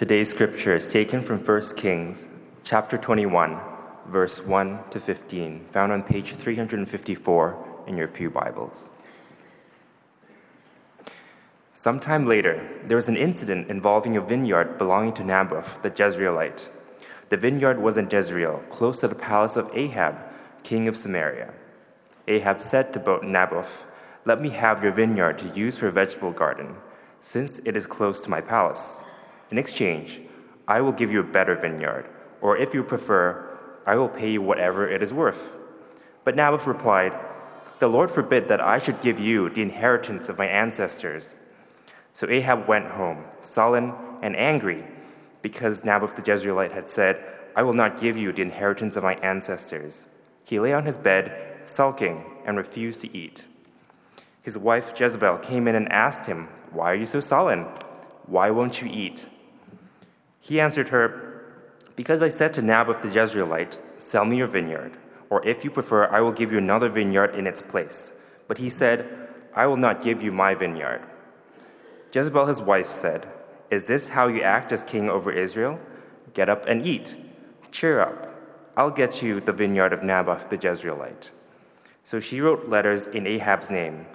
Today's scripture is taken from 1 Kings chapter 21, verse 1 to 15, found on page 354 in your Pew Bibles. Sometime later, there was an incident involving a vineyard belonging to Naboth the Jezreelite. The vineyard was in Jezreel, close to the palace of Ahab, king of Samaria. Ahab said to Naboth, Let me have your vineyard to use for a vegetable garden, since it is close to my palace. In exchange, I will give you a better vineyard, or if you prefer, I will pay you whatever it is worth. But Naboth replied, The Lord forbid that I should give you the inheritance of my ancestors. So Ahab went home, sullen and angry, because Naboth the Jezreelite had said, I will not give you the inheritance of my ancestors. He lay on his bed, sulking, and refused to eat. His wife Jezebel came in and asked him, Why are you so sullen? Why won't you eat? He answered her, Because I said to Naboth the Jezreelite, Sell me your vineyard, or if you prefer, I will give you another vineyard in its place. But he said, I will not give you my vineyard. Jezebel, his wife, said, Is this how you act as king over Israel? Get up and eat. Cheer up. I'll get you the vineyard of Naboth the Jezreelite. So she wrote letters in Ahab's name,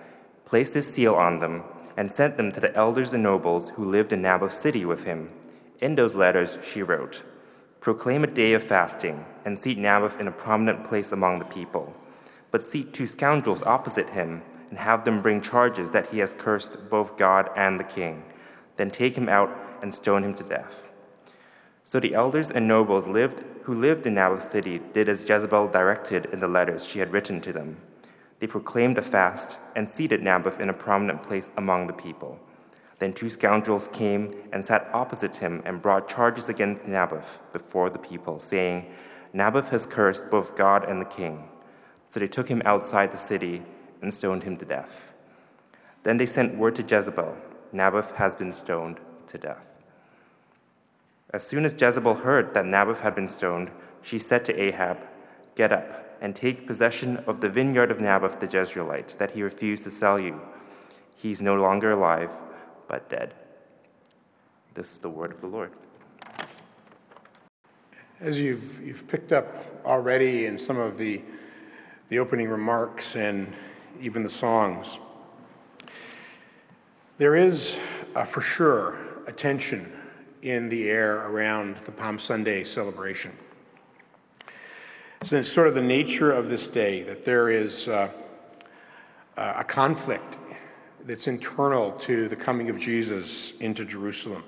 placed his seal on them, and sent them to the elders and nobles who lived in Naboth's city with him in those letters, she wrote Proclaim a day of fasting, and seat Naboth in a prominent place among the people. But seat two scoundrels opposite him, and have them bring charges that he has cursed both God and the king. Then take him out and stone him to death. So the elders and nobles lived, who lived in Naboth's city did as Jezebel directed in the letters she had written to them. They proclaimed a fast and seated Naboth in a prominent place among the people. Then two scoundrels came and sat opposite him and brought charges against Naboth before the people, saying, Naboth has cursed both God and the king. So they took him outside the city and stoned him to death. Then they sent word to Jezebel Naboth has been stoned to death. As soon as Jezebel heard that Naboth had been stoned, she said to Ahab, Get up and take possession of the vineyard of Naboth the Jezreelite that he refused to sell you. He is no longer alive but dead. This is the word of the Lord. As you've, you've picked up already in some of the, the opening remarks and even the songs, there is uh, for sure a tension in the air around the Palm Sunday celebration. So it's sort of the nature of this day that there is uh, a conflict that's internal to the coming of Jesus into Jerusalem.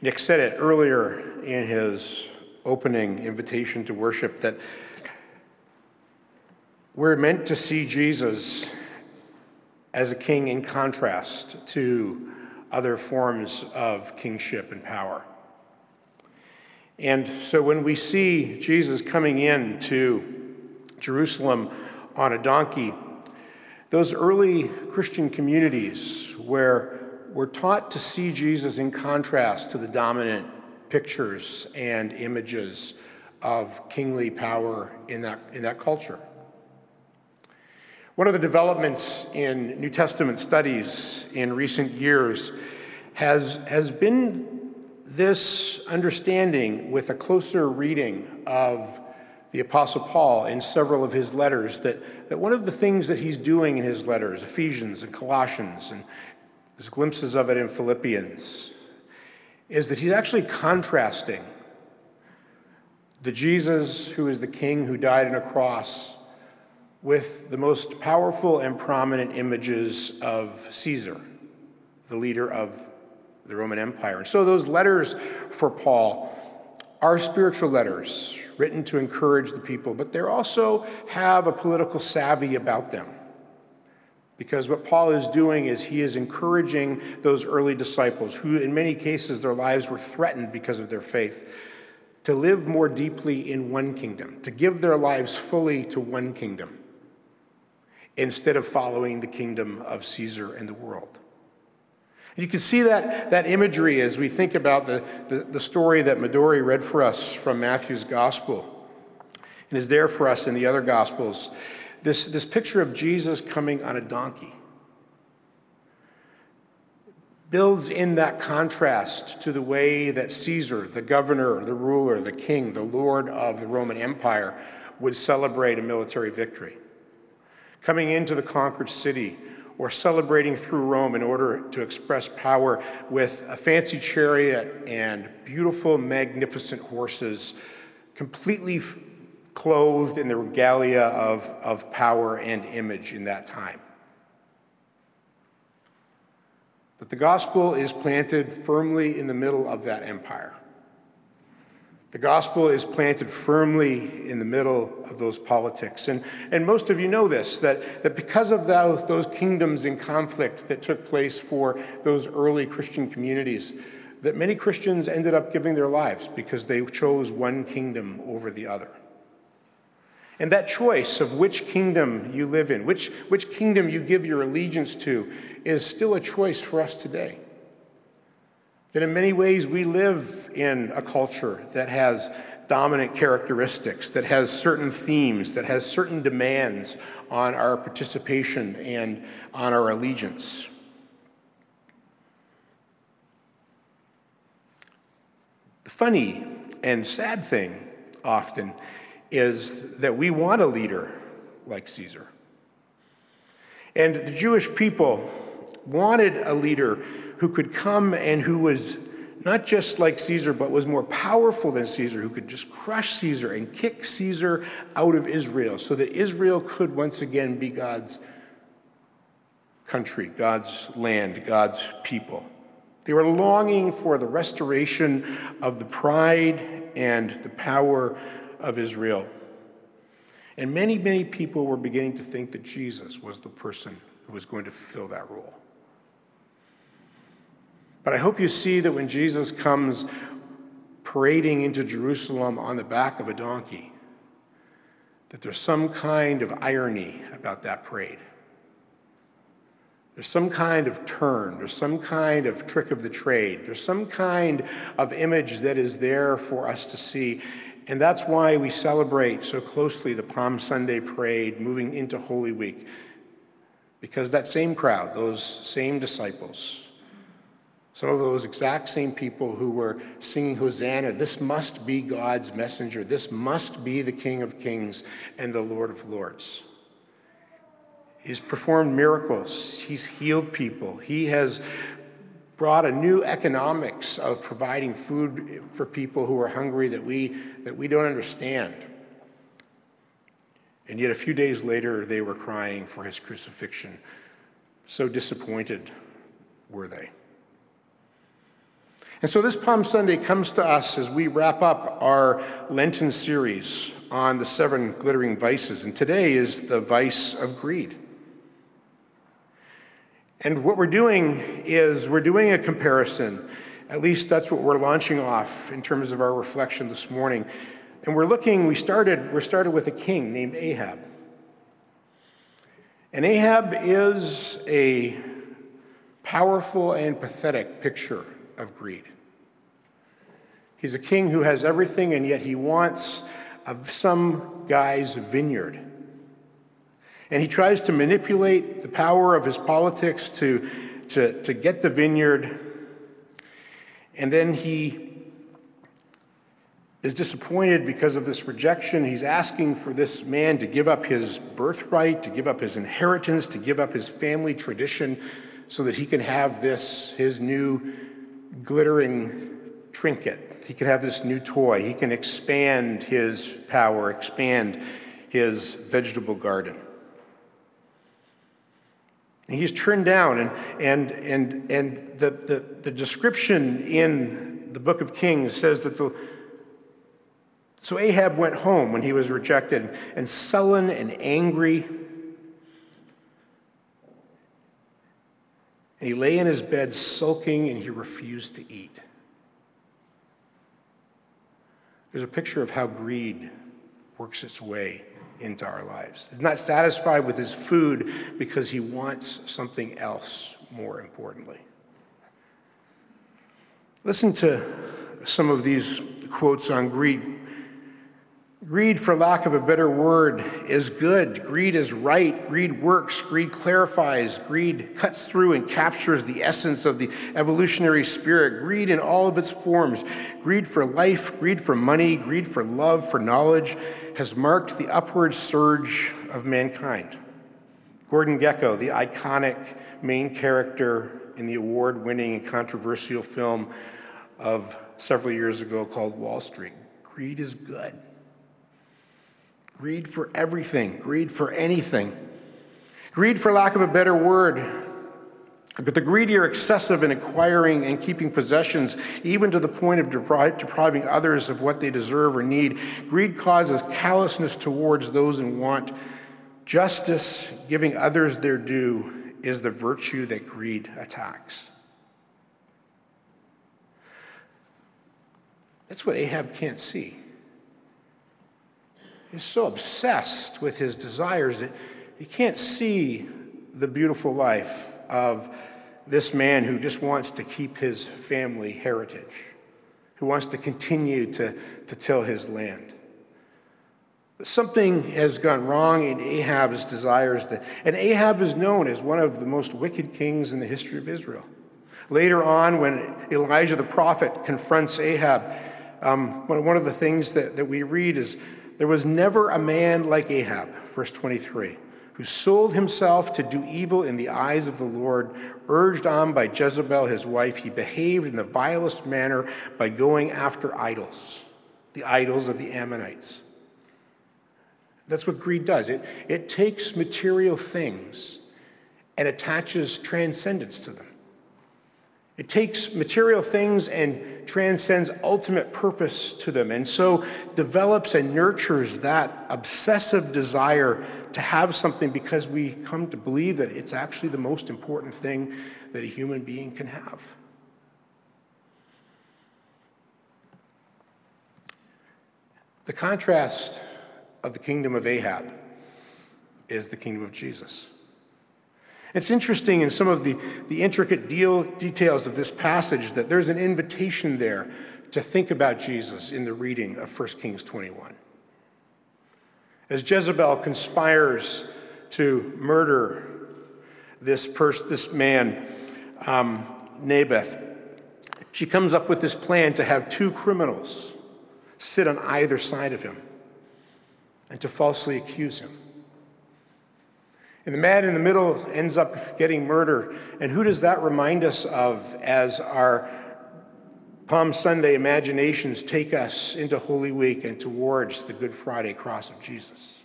Nick said it earlier in his opening invitation to worship that we're meant to see Jesus as a king in contrast to other forms of kingship and power. And so when we see Jesus coming in to Jerusalem on a donkey, those early Christian communities where we're taught to see Jesus in contrast to the dominant pictures and images of kingly power in that, in that culture. One of the developments in New Testament studies in recent years has, has been this understanding with a closer reading of the Apostle Paul in several of his letters that, that one of the things that he's doing in his letters, Ephesians and Colossians, and there's glimpses of it in Philippians, is that he's actually contrasting the Jesus who is the king who died on a cross with the most powerful and prominent images of Caesar, the leader of the Roman Empire. And so those letters for Paul are spiritual letters written to encourage the people, but they also have a political savvy about them. Because what Paul is doing is he is encouraging those early disciples, who in many cases their lives were threatened because of their faith, to live more deeply in one kingdom, to give their lives fully to one kingdom, instead of following the kingdom of Caesar and the world. And you can see that, that imagery as we think about the, the, the story that Midori read for us from Matthew's gospel and is there for us in the other gospels. This, this picture of Jesus coming on a donkey. builds in that contrast to the way that Caesar, the governor, the ruler, the king, the lord of the Roman Empire, would celebrate a military victory. Coming into the conquered city or celebrating through Rome in order to express power with a fancy chariot and beautiful, magnificent horses, completely f- clothed in the regalia of, of power and image in that time. But the gospel is planted firmly in the middle of that empire. The gospel is planted firmly in the middle of those politics. And, and most of you know this that, that because of those, those kingdoms in conflict that took place for those early Christian communities, that many Christians ended up giving their lives because they chose one kingdom over the other. And that choice of which kingdom you live in, which, which kingdom you give your allegiance to, is still a choice for us today. That in many ways we live in a culture that has dominant characteristics, that has certain themes, that has certain demands on our participation and on our allegiance. The funny and sad thing often is that we want a leader like Caesar. And the Jewish people wanted a leader who could come and who was not just like Caesar, but was more powerful than Caesar, who could just crush Caesar and kick Caesar out of Israel so that Israel could once again be God's country, God's land, God's people. They were longing for the restoration of the pride and the power of Israel. And many, many people were beginning to think that Jesus was the person who was going to fulfill that role. But I hope you see that when Jesus comes parading into Jerusalem on the back of a donkey, that there's some kind of irony about that parade. There's some kind of turn, there's some kind of trick of the trade, there's some kind of image that is there for us to see. And that's why we celebrate so closely the Palm Sunday parade moving into Holy Week. Because that same crowd, those same disciples, some of those exact same people who were singing Hosanna, this must be God's messenger, this must be the King of Kings and the Lord of Lords. He's performed miracles, he's healed people, he has brought a new economics of providing food for people who are hungry that we, that we don't understand. And yet, a few days later, they were crying for his crucifixion. So disappointed were they. And so, this Palm Sunday comes to us as we wrap up our Lenten series on the seven glittering vices. And today is the vice of greed. And what we're doing is we're doing a comparison. At least that's what we're launching off in terms of our reflection this morning. And we're looking, we started, we started with a king named Ahab. And Ahab is a powerful and pathetic picture of greed. He's a king who has everything, and yet he wants a, some guy's vineyard. And he tries to manipulate the power of his politics to, to, to get the vineyard. And then he is disappointed because of this rejection. He's asking for this man to give up his birthright, to give up his inheritance, to give up his family tradition so that he can have this, his new glittering trinket. He can have this new toy. He can expand his power, expand his vegetable garden. And he's turned down. And, and, and, and the, the, the description in the book of Kings says that the, so Ahab went home when he was rejected, and sullen and angry. And he lay in his bed sulking and he refused to eat. There's a picture of how greed works its way into our lives. He's not satisfied with his food because he wants something else more importantly. Listen to some of these quotes on greed. Greed, for lack of a better word, is good. Greed is right. Greed works. Greed clarifies. Greed cuts through and captures the essence of the evolutionary spirit. Greed in all of its forms greed for life, greed for money, greed for love, for knowledge has marked the upward surge of mankind. Gordon Gekko, the iconic main character in the award winning and controversial film of several years ago called Wall Street. Greed is good. Greed for everything, greed for anything. Greed, for lack of a better word, but the greedy are excessive in acquiring and keeping possessions, even to the point of depriving others of what they deserve or need. Greed causes callousness towards those in want. Justice, giving others their due, is the virtue that greed attacks. That's what Ahab can't see. He's so obsessed with his desires that he can't see the beautiful life of this man who just wants to keep his family heritage, who wants to continue to, to till his land. But something has gone wrong in Ahab's desires, that, and Ahab is known as one of the most wicked kings in the history of Israel. Later on, when Elijah the prophet confronts Ahab, um, one of the things that, that we read is there was never a man like Ahab, verse 23, who sold himself to do evil in the eyes of the Lord. Urged on by Jezebel, his wife, he behaved in the vilest manner by going after idols, the idols of the Ammonites. That's what greed does. It, it takes material things and attaches transcendence to them. It takes material things and transcends ultimate purpose to them, and so develops and nurtures that obsessive desire to have something because we come to believe that it's actually the most important thing that a human being can have. The contrast of the kingdom of Ahab is the kingdom of Jesus. It's interesting in some of the, the intricate deal, details of this passage that there's an invitation there to think about Jesus in the reading of 1 Kings 21. As Jezebel conspires to murder this, pers- this man, um, Naboth, she comes up with this plan to have two criminals sit on either side of him and to falsely accuse him. And the man in the middle ends up getting murdered. And who does that remind us of as our Palm Sunday imaginations take us into Holy Week and towards the Good Friday cross of Jesus?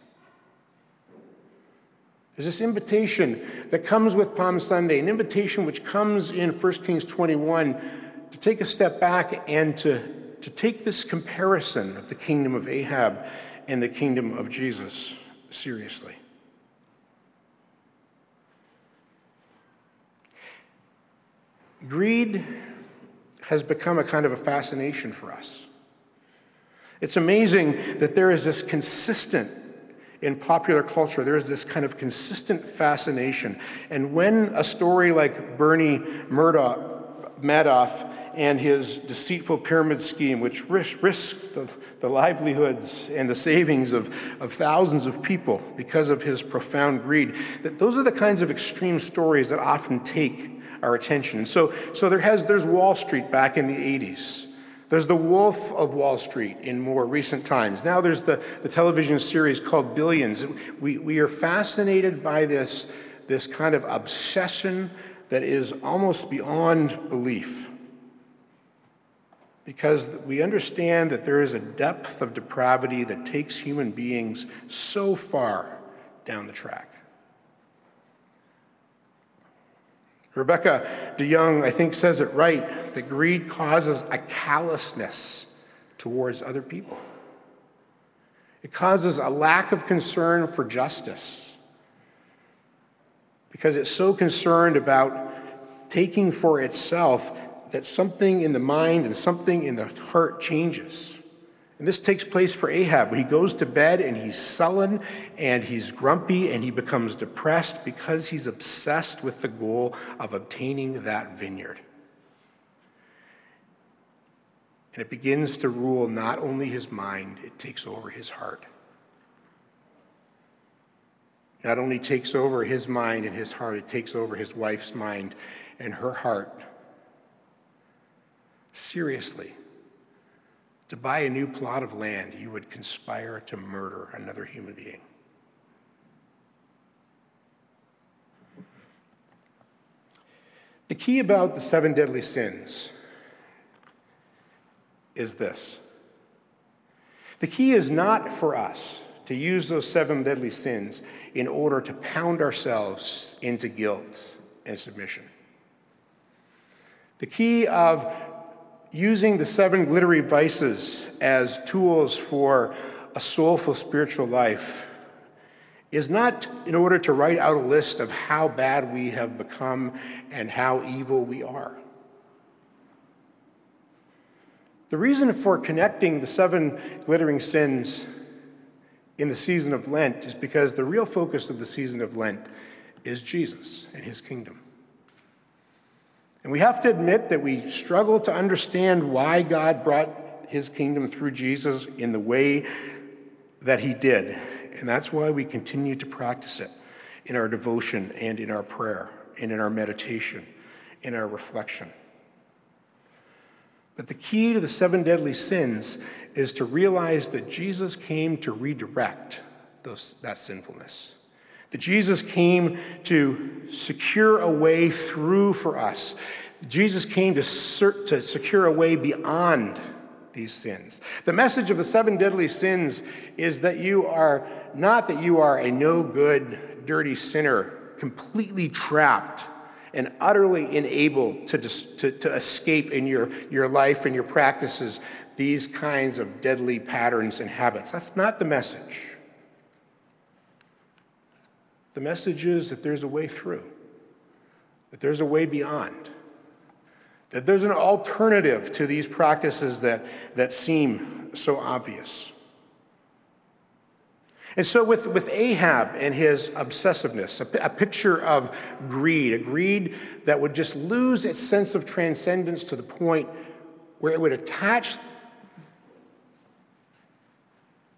There's this invitation that comes with Palm Sunday, an invitation which comes in 1 Kings 21 to take a step back and to, to take this comparison of the kingdom of Ahab and the kingdom of Jesus seriously. Greed has become a kind of a fascination for us. It's amazing that there is this consistent, in popular culture, there is this kind of consistent fascination. And when a story like Bernie Murdoch, Madoff and his deceitful pyramid scheme, which risked the, the livelihoods and the savings of, of thousands of people because of his profound greed, that those are the kinds of extreme stories that often take our attention. And So, so there has, there's Wall Street back in the 80s. There's The Wolf of Wall Street in more recent times. Now there's the, the television series called Billions. We, we are fascinated by this, this kind of obsession that is almost beyond belief. Because we understand that there is a depth of depravity that takes human beings so far down the track. Rebecca DeYoung, I think, says it right that greed causes a callousness towards other people. It causes a lack of concern for justice because it's so concerned about taking for itself that something in the mind and something in the heart changes. And this takes place for Ahab. He goes to bed and he's sullen and he's grumpy and he becomes depressed because he's obsessed with the goal of obtaining that vineyard. And it begins to rule not only his mind, it takes over his heart. Not only takes over his mind and his heart, it takes over his wife's mind and her heart. Seriously, to buy a new plot of land, you would conspire to murder another human being. The key about the seven deadly sins is this the key is not for us to use those seven deadly sins in order to pound ourselves into guilt and submission. The key of using the seven glittery vices as tools for a soulful spiritual life is not in order to write out a list of how bad we have become and how evil we are. The reason for connecting the seven glittering sins in the season of Lent is because the real focus of the season of Lent is Jesus and his kingdom. And we have to admit that we struggle to understand why God brought his kingdom through Jesus in the way that he did. And that's why we continue to practice it in our devotion and in our prayer and in our meditation, in our reflection. But the key to the seven deadly sins is to realize that Jesus came to redirect those, that sinfulness. That Jesus came to secure a way through for us. Jesus came to, to secure a way beyond these sins. The message of the seven deadly sins is that you are not that you are a no good, dirty sinner, completely trapped and utterly unable to, to, to escape in your, your life and your practices these kinds of deadly patterns and habits. That's not the message. The message is that there's a way through, that there's a way beyond, that there's an alternative to these practices that, that seem so obvious. And so, with, with Ahab and his obsessiveness, a, a, picture of greed, a greed that would just lose its sense of transcendence to the point where it would attach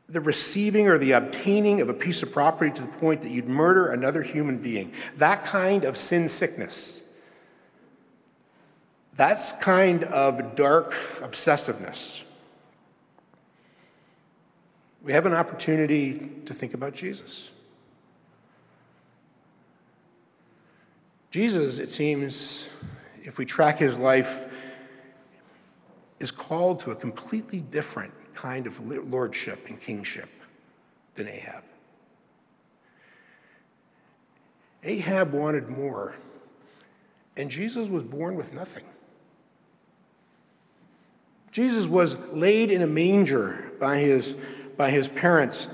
the receiving or the obtaining of a piece of property to the point that you'd murder another human being. That kind of sin sickness. That's kind of dark obsessiveness we have an opportunity to think about Jesus. Jesus, it seems, if we track his life, is called to a completely different kind of lordship and kingship than Ahab. Ahab wanted more, and Jesus was born with nothing. Jesus was laid in a manger by his by his parents.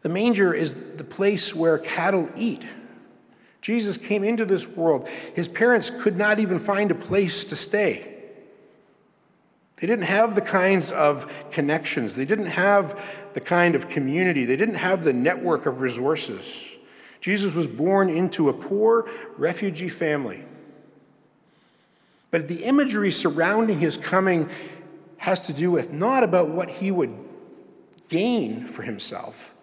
The manger is the place where cattle eat. Jesus came into this world. His parents could not even find a place to stay. They didn't have the kinds of connections, they didn't have the kind of community, they didn't have the network of resources. Jesus was born into a poor refugee family. But the imagery surrounding his coming has to do with not about what he would gain for himself,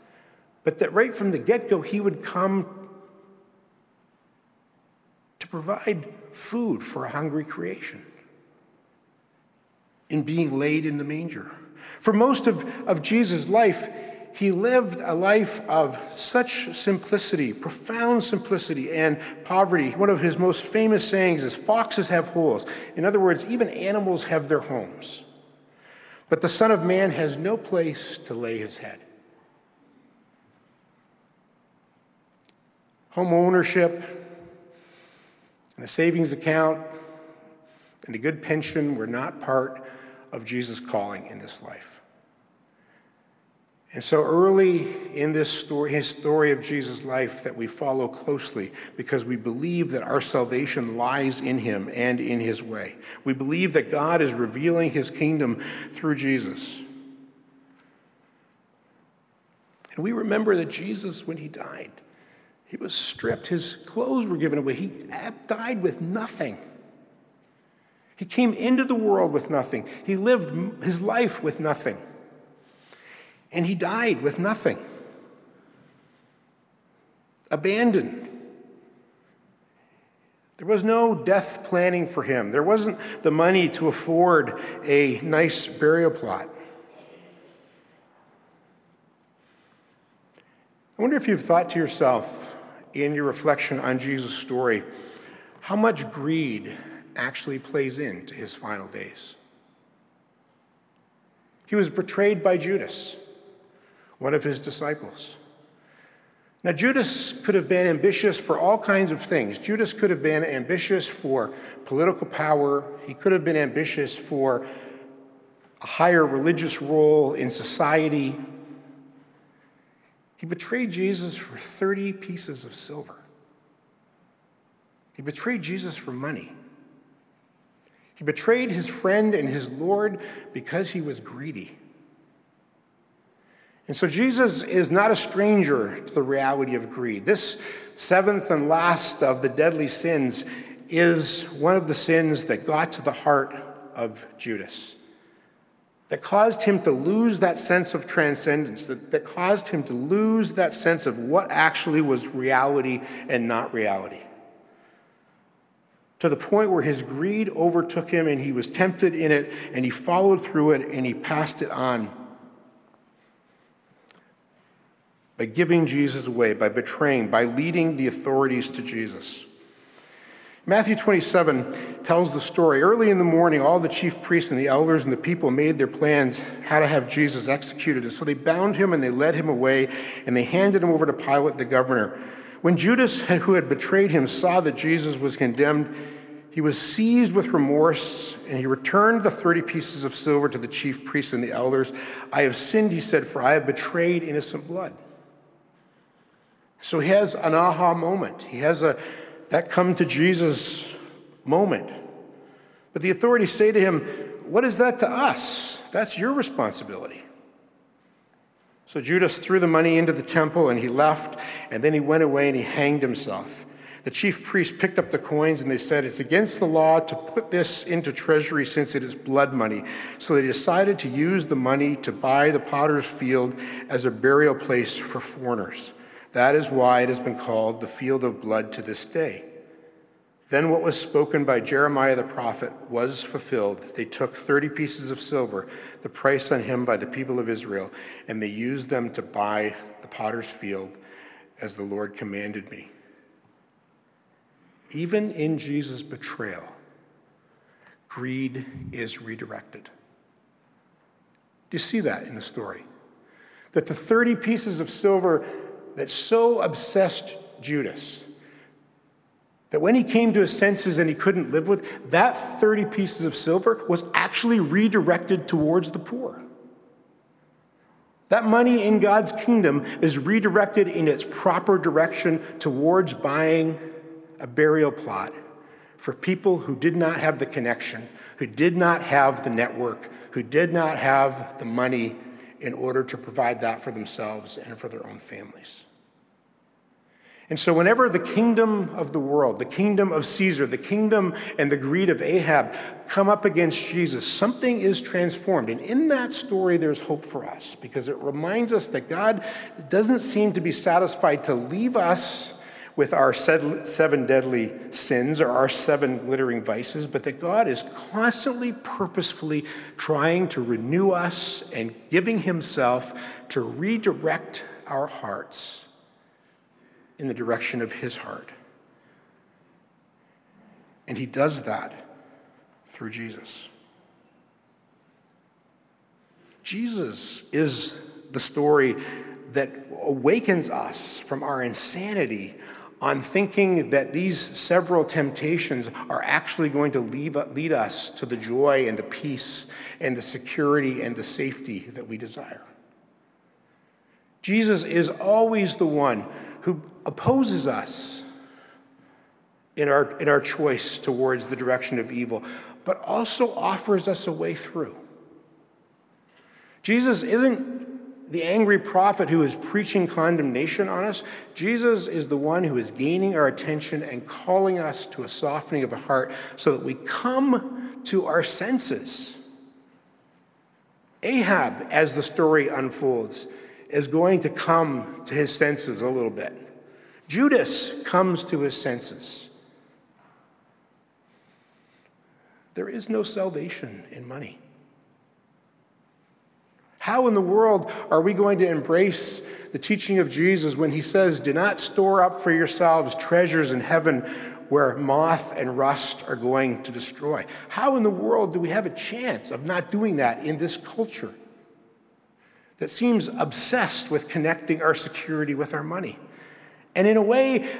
but that right from the get go, he would come to provide food for a hungry creation in being laid in the manger. For most of, of Jesus' life, he lived a life of such simplicity, profound simplicity, and poverty. One of his most famous sayings is Foxes have holes. In other words, even animals have their homes. But the Son of Man has no place to lay his head. Home ownership and a savings account and a good pension were not part of Jesus' calling in this life. And so early in this story, his story of Jesus' life that we follow closely because we believe that our salvation lies in him and in his way. We believe that God is revealing his kingdom through Jesus. And we remember that Jesus, when he died, he was stripped, his clothes were given away, he died with nothing. He came into the world with nothing. He lived his life with nothing. And he died with nothing. Abandoned. There was no death planning for him. There wasn't the money to afford a nice burial plot. I wonder if you've thought to yourself in your reflection on Jesus' story how much greed actually plays into his final days. He was betrayed by Judas, one of his disciples. Now, Judas could have been ambitious for all kinds of things. Judas could have been ambitious for political power, he could have been ambitious for a higher religious role in society. He betrayed Jesus for 30 pieces of silver. He betrayed Jesus for money. He betrayed his friend and his Lord because he was greedy. And so Jesus is not a stranger to the reality of greed. This seventh and last of the deadly sins is one of the sins that got to the heart of Judas, that caused him to lose that sense of transcendence, that, that caused him to lose that sense of what actually was reality and not reality to the point where his greed overtook him and he was tempted in it and he followed through it and he passed it on by giving Jesus away, by betraying, by leading the authorities to Jesus. Matthew 27 tells the story. Early in the morning, all the chief priests and the elders and the people made their plans how to have Jesus executed. And so they bound him and they led him away and they handed him over to Pilate the governor. When Judas, who had betrayed him, saw that Jesus was condemned, he was seized with remorse and he returned the 30 pieces of silver to the chief priests and the elders. I have sinned, he said, for I have betrayed innocent blood. So he has an aha moment. He has a that come to Jesus moment. But the authorities say to him, What is that to us? That's your responsibility. So Judas threw the money into the temple and he left, and then he went away and he hanged himself. The chief priests picked up the coins and they said, It's against the law to put this into treasury since it is blood money. So they decided to use the money to buy the potter's field as a burial place for foreigners. That is why it has been called the field of blood to this day. Then what was spoken by Jeremiah the prophet was fulfilled. They took 30 pieces of silver, the price on him by the people of Israel, and they used them to buy the potter's field as the Lord commanded me. Even in Jesus' betrayal, greed is redirected. Do you see that in the story? That the 30 pieces of silver that so obsessed Judas, that when he came to his senses and he couldn't live with, that 30 pieces of silver was actually redirected towards the poor. That money in God's kingdom is redirected in its proper direction towards buying a burial plot for people who did not have the connection, who did not have the network, who did not have the money in order to provide that for themselves and for their own families. And so, whenever the kingdom of the world, the kingdom of Caesar, the kingdom and the greed of Ahab come up against Jesus, something is transformed. And in that story, there's hope for us because it reminds us that God doesn't seem to be satisfied to leave us with our seven deadly sins or our seven glittering vices, but that God is constantly, purposefully trying to renew us and giving Himself to redirect our hearts in the direction of his heart. And he does that through Jesus. Jesus is the story that awakens us from our insanity on thinking that these several temptations are actually going to leave, lead us to the joy and the peace and the security and the safety that we desire. Jesus is always the one who opposes us in our, in our choice towards the direction of evil, but also offers us a way through. Jesus isn't the angry prophet who is preaching condemnation on us. Jesus is the one who is gaining our attention and calling us to a softening of the heart so that we come to our senses. Ahab, as the story unfolds, is going to come to his senses a little bit. Judas comes to his senses. There is no salvation in money. How in the world are we going to embrace the teaching of Jesus when he says, Do not store up for yourselves treasures in heaven where moth and rust are going to destroy? How in the world do we have a chance of not doing that in this culture that seems obsessed with connecting our security with our money? And in a way,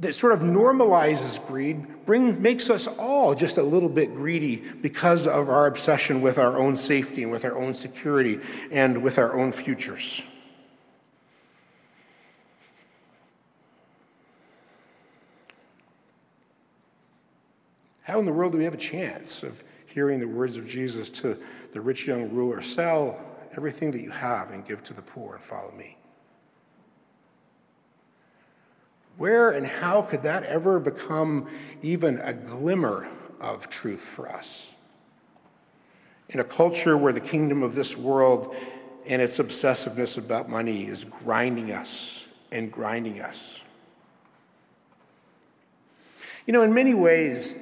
that sort of normalizes greed bring, makes us all just a little bit greedy because of our obsession with our own safety and with our own security and with our own futures. How in the world do we have a chance of hearing the words of Jesus to the rich young ruler sell everything that you have and give to the poor and follow me? Where and how could that ever become even a glimmer of truth for us? In a culture where the kingdom of this world and its obsessiveness about money is grinding us and grinding us. You know, in many ways,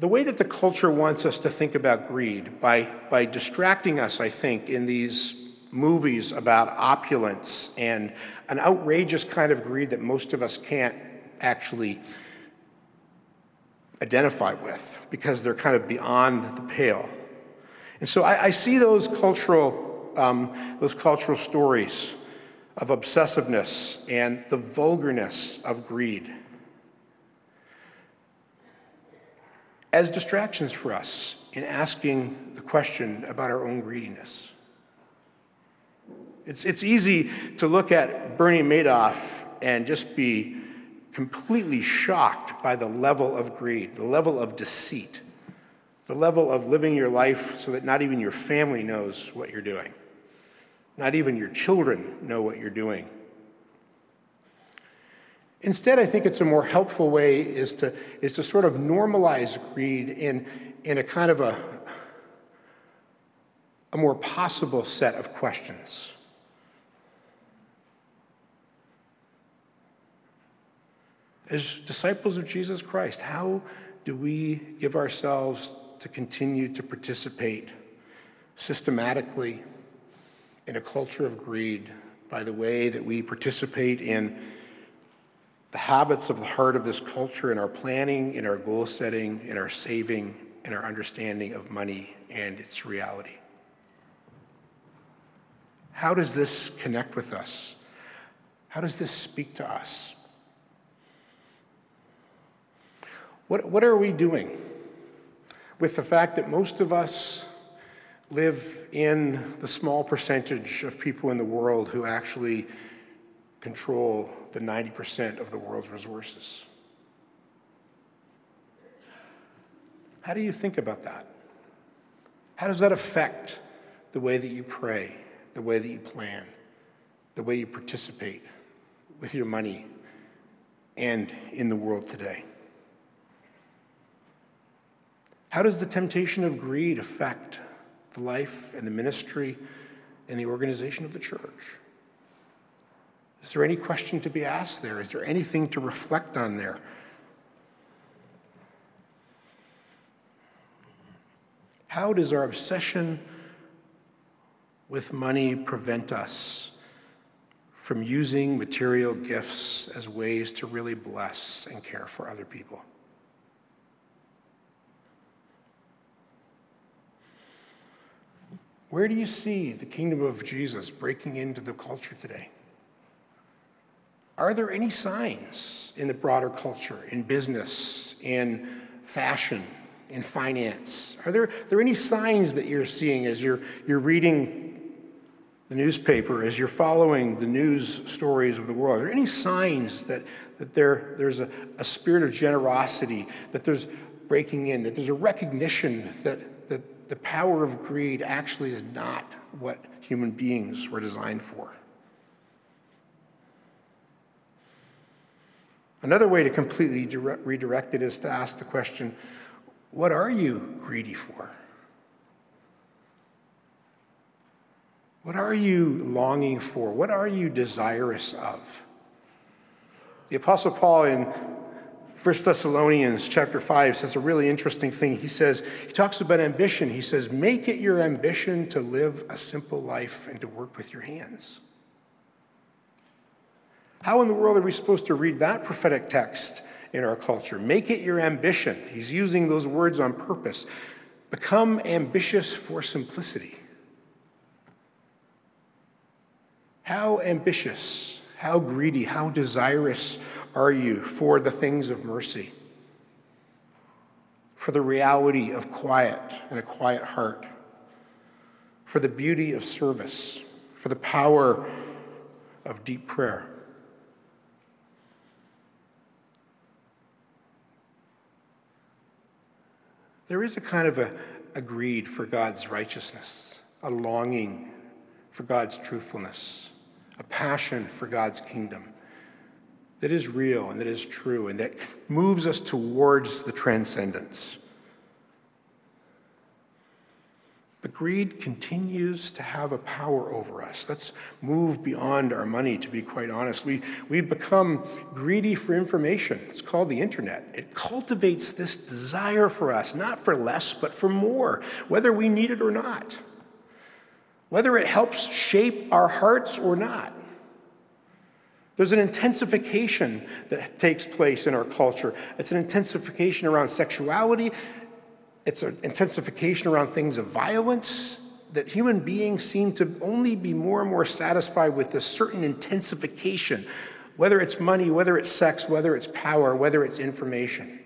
the way that the culture wants us to think about greed, by, by distracting us, I think, in these movies about opulence and an outrageous kind of greed that most of us can't actually identify with because they're kind of beyond the pale. And so I, I see those cultural, um, those cultural stories of obsessiveness and the vulgarness of greed as distractions for us in asking the question about our own greediness. It's, it's easy to look at Bernie Madoff and just be completely shocked by the level of greed, the level of deceit, the level of living your life so that not even your family knows what you're doing, not even your children know what you're doing. Instead, I think it's a more helpful way is to, is to sort of normalize greed in, in a kind of a, a more possible set of questions. As disciples of Jesus Christ, how do we give ourselves to continue to participate systematically in a culture of greed by the way that we participate in the habits of the heart of this culture in our planning, in our goal setting, in our saving, in our understanding of money and its reality? How does this connect with us? How does this speak to us? What, what are we doing with the fact that most of us live in the small percentage of people in the world who actually control the 90% of the world's resources? How do you think about that? How does that affect the way that you pray, the way that you plan, the way you participate with your money and in the world today? How does the temptation of greed affect the life and the ministry and the organization of the church? Is there any question to be asked there? Is there anything to reflect on there? How does our obsession with money prevent us from using material gifts as ways to really bless and care for other people? Where do you see the kingdom of Jesus breaking into the culture today? Are there any signs in the broader culture, in business, in fashion, in finance? Are there, are there any signs that you're seeing as you're, you're reading the newspaper, as you're following the news stories of the world? Are there any signs that, that there, there's a, a spirit of generosity, that there's breaking in, that there's a recognition that the power of greed actually is not what human beings were designed for. Another way to completely direct, redirect it is to ask the question what are you greedy for? What are you longing for? What are you desirous of? The Apostle Paul in 1 Thessalonians chapter 5 says a really interesting thing. He says, he talks about ambition. He says, make it your ambition to live a simple life and to work with your hands. How in the world are we supposed to read that prophetic text in our culture? Make it your ambition. He's using those words on purpose. Become ambitious for simplicity. How ambitious, how greedy, how desirous are you for the things of mercy? For the reality of quiet and a quiet heart? For the beauty of service? For the power of deep prayer? There is a kind of a, a greed for God's righteousness, a longing for God's truthfulness, a passion for God's kingdom that is real and that is true and that moves us towards the transcendence. But greed continues to have a power over us. Let's move beyond our money, to be quite honest. We, we've become greedy for information. It's called the internet. It cultivates this desire for us, not for less, but for more, whether we need it or not, whether it helps shape our hearts or not. There's an intensification that takes place in our culture. It's an intensification around sexuality, it's an intensification around things of violence that human beings seem to only be more and more satisfied with a certain intensification, whether it's money, whether it's sex, whether it's power, whether it's information.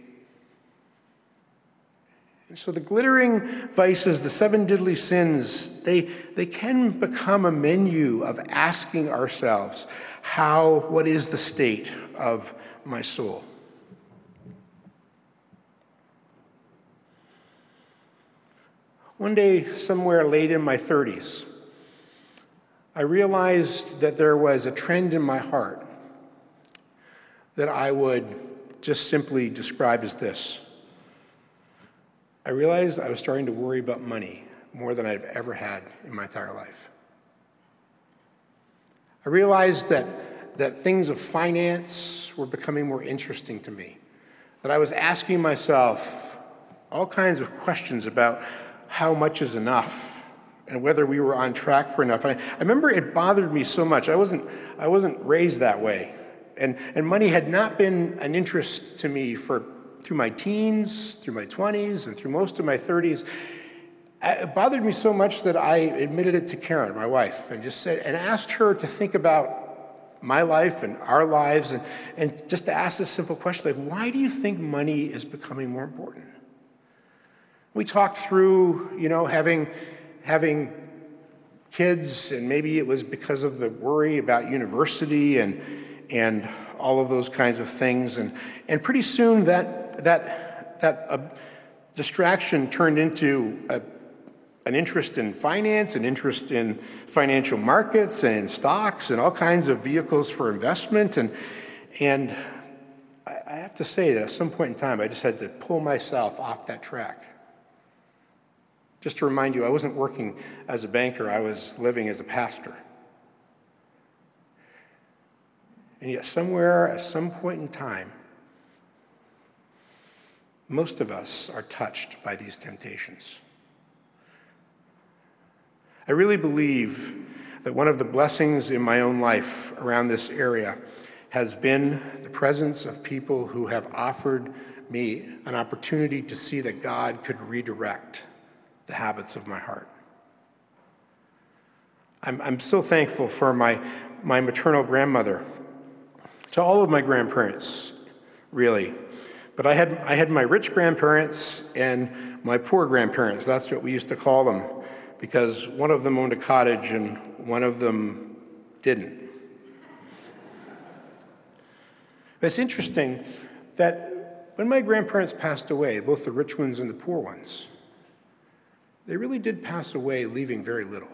And so the glittering vices, the seven deadly sins, they, they can become a menu of asking ourselves, how, what is the state of my soul? One day, somewhere late in my 30s, I realized that there was a trend in my heart that I would just simply describe as this. I realized I was starting to worry about money more than I've ever had in my entire life. I realized that, that things of finance were becoming more interesting to me, that I was asking myself all kinds of questions about how much is enough and whether we were on track for enough. And I, I remember it bothered me so much. I wasn't, I wasn't raised that way. And, and money had not been an interest to me for through my teens, through my 20s, and through most of my 30s. It bothered me so much that I admitted it to Karen, my wife, and just said and asked her to think about my life and our lives and, and just to ask this simple question like, why do you think money is becoming more important? We talked through, you know, having, having kids, and maybe it was because of the worry about university and, and all of those kinds of things. And, and pretty soon that, that, that uh, distraction turned into a, an interest in finance, an interest in financial markets and in stocks and all kinds of vehicles for investment. And, and I, I have to say that at some point in time, I just had to pull myself off that track. Just to remind you, I wasn't working as a banker, I was living as a pastor. And yet, somewhere, at some point in time, most of us are touched by these temptations. I really believe that one of the blessings in my own life around this area has been the presence of people who have offered me an opportunity to see that God could redirect the habits of my heart. I'm, I'm so thankful for my, my maternal grandmother, to all of my grandparents, really. But I had, I had my rich grandparents and my poor grandparents. That's what we used to call them, because one of them owned a cottage and one of them didn't. It's interesting that when my grandparents passed away, both the rich ones and the poor ones, they really did pass away leaving very little.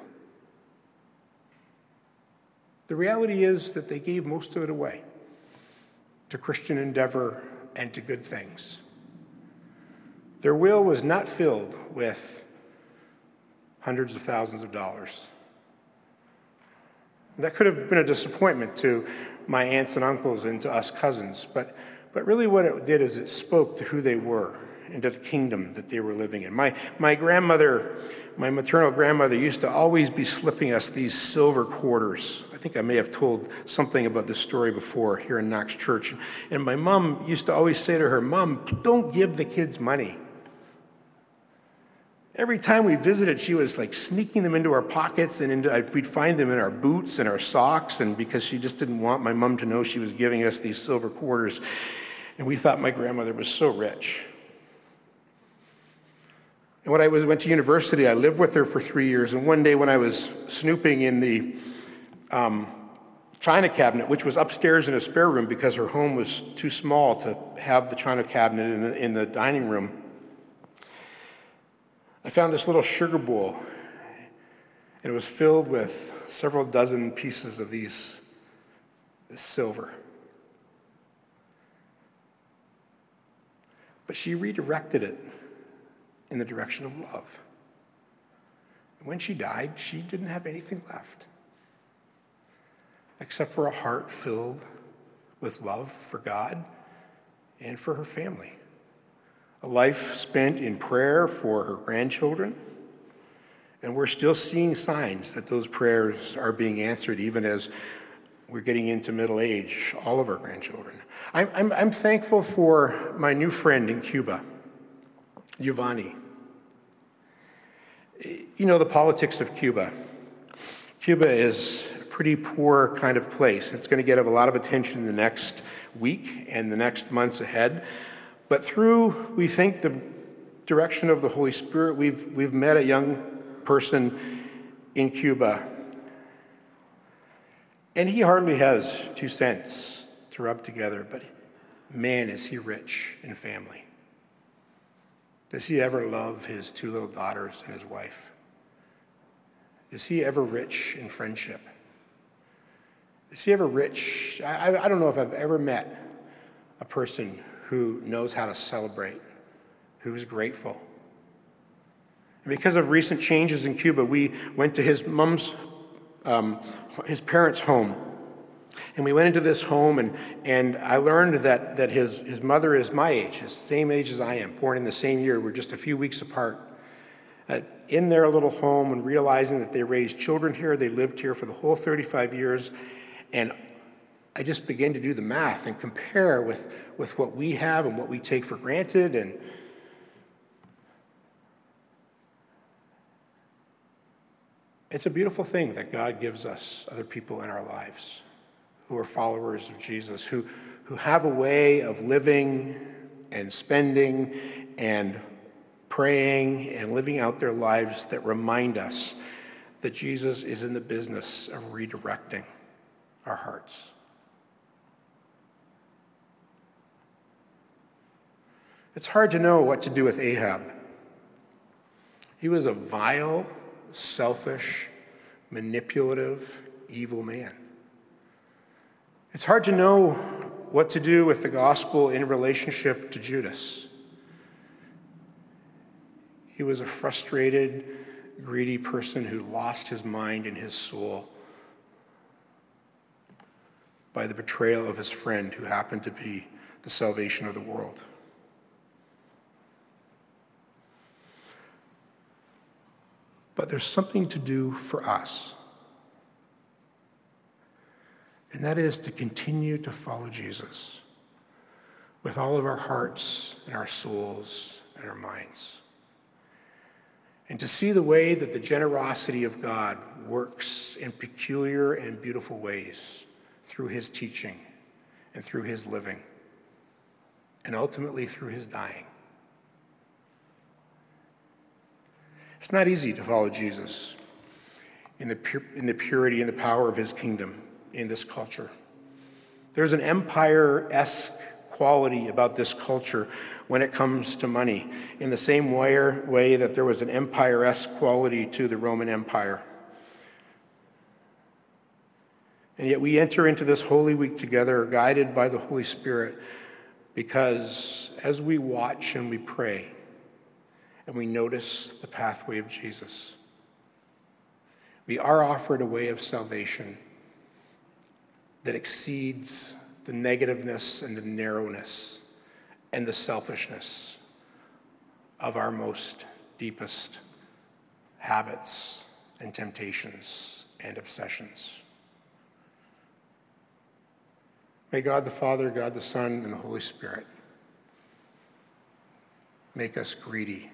The reality is that they gave most of it away to Christian endeavor and to good things. Their will was not filled with hundreds of thousands of dollars. That could have been a disappointment to my aunts and uncles and to us cousins, but, but really what it did is it spoke to who they were and to the kingdom that they were living in. My, my grandmother, my maternal grandmother, used to always be slipping us these silver quarters. I think I may have told something about this story before here in Knox Church. And my mom used to always say to her, Mom, don't give the kids money. Every time we visited, she was like sneaking them into our pockets and into, we'd find them in our boots and our socks. And because she just didn't want my mom to know she was giving us these silver quarters. And we thought my grandmother was so rich. And when I was, went to university, I lived with her for three years. And one day, when I was snooping in the um, china cabinet, which was upstairs in a spare room because her home was too small to have the china cabinet in the, in the dining room, I found this little sugar bowl. And it was filled with several dozen pieces of these silver. But she redirected it in the direction of love. When she died, she didn't have anything left except for a heart filled with love for God and for her family. A life spent in prayer for her grandchildren. And we're still seeing signs that those prayers are being answered even as we're getting into middle age, all of our grandchildren. I'm, I'm, I'm thankful for my new friend in Cuba, Giovanni. You know the politics of Cuba. Cuba is a pretty poor kind of place. It's going to get a lot of attention the next week and the next months ahead. But through, we think, the direction of the Holy Spirit, we've, we've met a young person in Cuba. And he hardly has two cents to rub together, but man, is he rich in family. Does he ever love his two little daughters and his wife? Is he ever rich in friendship? Is he ever rich? I, I don't know if I've ever met a person who knows how to celebrate, who is grateful. And because of recent changes in Cuba, we went to his mom's, um, his parents' home and we went into this home, and, and I learned that, that his, his mother is my age, his same age as I am, born in the same year. We're just a few weeks apart. Uh, in their little home, and realizing that they raised children here, they lived here for the whole 35 years, and I just began to do the math and compare with, with what we have and what we take for granted. And it's a beautiful thing that God gives us other people in our lives who are followers of Jesus, who, who have a way of living and spending and praying and living out their lives that remind us that Jesus is in the business of redirecting our hearts. It's hard to know what to do with Ahab. He was a vile, selfish, manipulative, evil man. It's hard to know what to do with the gospel in relationship to Judas. He was a frustrated, greedy person who lost his mind and his soul by the betrayal of his friend who happened to be the salvation of the world. But there's something to do for us. And that is to continue to follow Jesus with all of our hearts and our souls and our minds. And to see the way that the generosity of God works in peculiar and beautiful ways through his teaching and through his living, and ultimately through his dying. It's not easy to follow Jesus in the, in the purity and the power of his kingdom in this culture. There's an empire esque quality about this culture when it comes to money, in the same way, way that there was an empire esque quality to the Roman Empire. And yet we enter into this Holy Week together, guided by the Holy Spirit, because as we watch and we pray and we notice the pathway of Jesus, we are offered a way of salvation that exceeds the negativeness and the narrowness and the selfishness of our most deepest habits and temptations and obsessions. May God the Father, God the Son, and the Holy Spirit make us greedy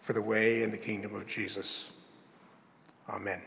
for the way and the kingdom of Jesus. Amen.